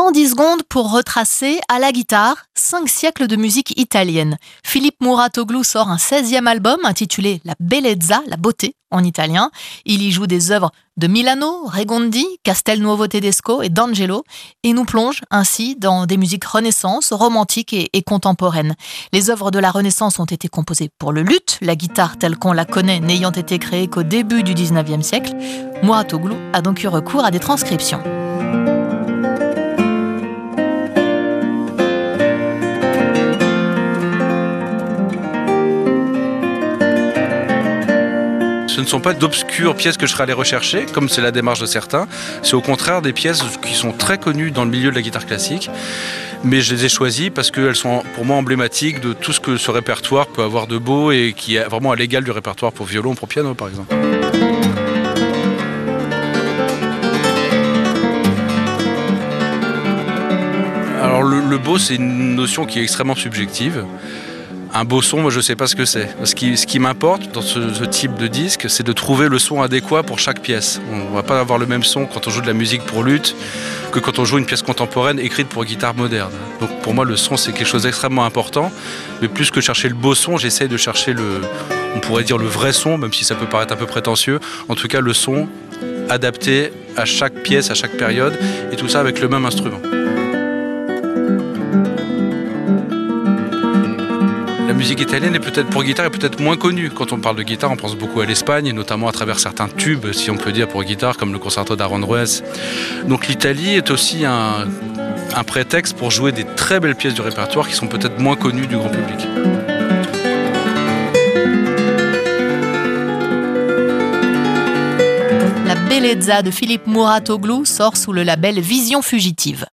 110 secondes pour retracer à la guitare 5 siècles de musique italienne. Philippe Muratoglou sort un 16e album intitulé La Bellezza, la beauté en italien. Il y joue des œuvres de Milano, Regondi, Castelnuovo Tedesco et d'Angelo et nous plonge ainsi dans des musiques renaissance, romantiques et, et, contemporaines. Les œuvres de la Renaissance ont été composées pour le luth, la guitare telle qu'on la connaît n'ayant été créée qu'au début du 19e siècle. Muratoglou a donc eu recours à des transcriptions. Ce ne sont pas d'obscures pièces que je serais allé rechercher, comme c'est la démarche de certains. C'est au contraire des pièces qui sont très connues dans le milieu de la guitare classique. Mais je les ai choisies parce qu'elles sont pour moi emblématiques de tout ce que ce répertoire peut avoir de beau et qui est vraiment à l'égal du répertoire pour violon, pour piano par exemple. Alors le, le beau, c'est une notion qui est extrêmement subjective. Un beau son, moi je sais pas ce que c'est. Ce qui, m'importe dans ce, type de disque, c'est de trouver le son adéquat pour chaque pièce. On va pas avoir le même son quand on joue de la musique pour lutte que quand on joue une pièce contemporaine écrite pour guitare moderne. Donc pour moi le son c'est quelque chose d'extrêmement important, mais plus que chercher le beau son, j'essaye de chercher le, on pourrait dire le vrai son, même si ça peut paraître un peu prétentieux. En tout cas le son adapté à chaque pièce, à chaque période, et tout ça avec le même instrument. Musique italienne est peut-être pour guitare est peut-être moins connue. Quand on parle de guitare, on pense beaucoup à l'Espagne, notamment à travers certains tubes, si on peut dire, pour guitare, comme le concerto d'Aranjuez. Donc l'Italie est aussi un, prétexte pour jouer des très belles pièces du répertoire qui sont peut-être moins connues du grand public. La Bellezza de Philippe Muratoglou sort sous le label Vision Fugitive.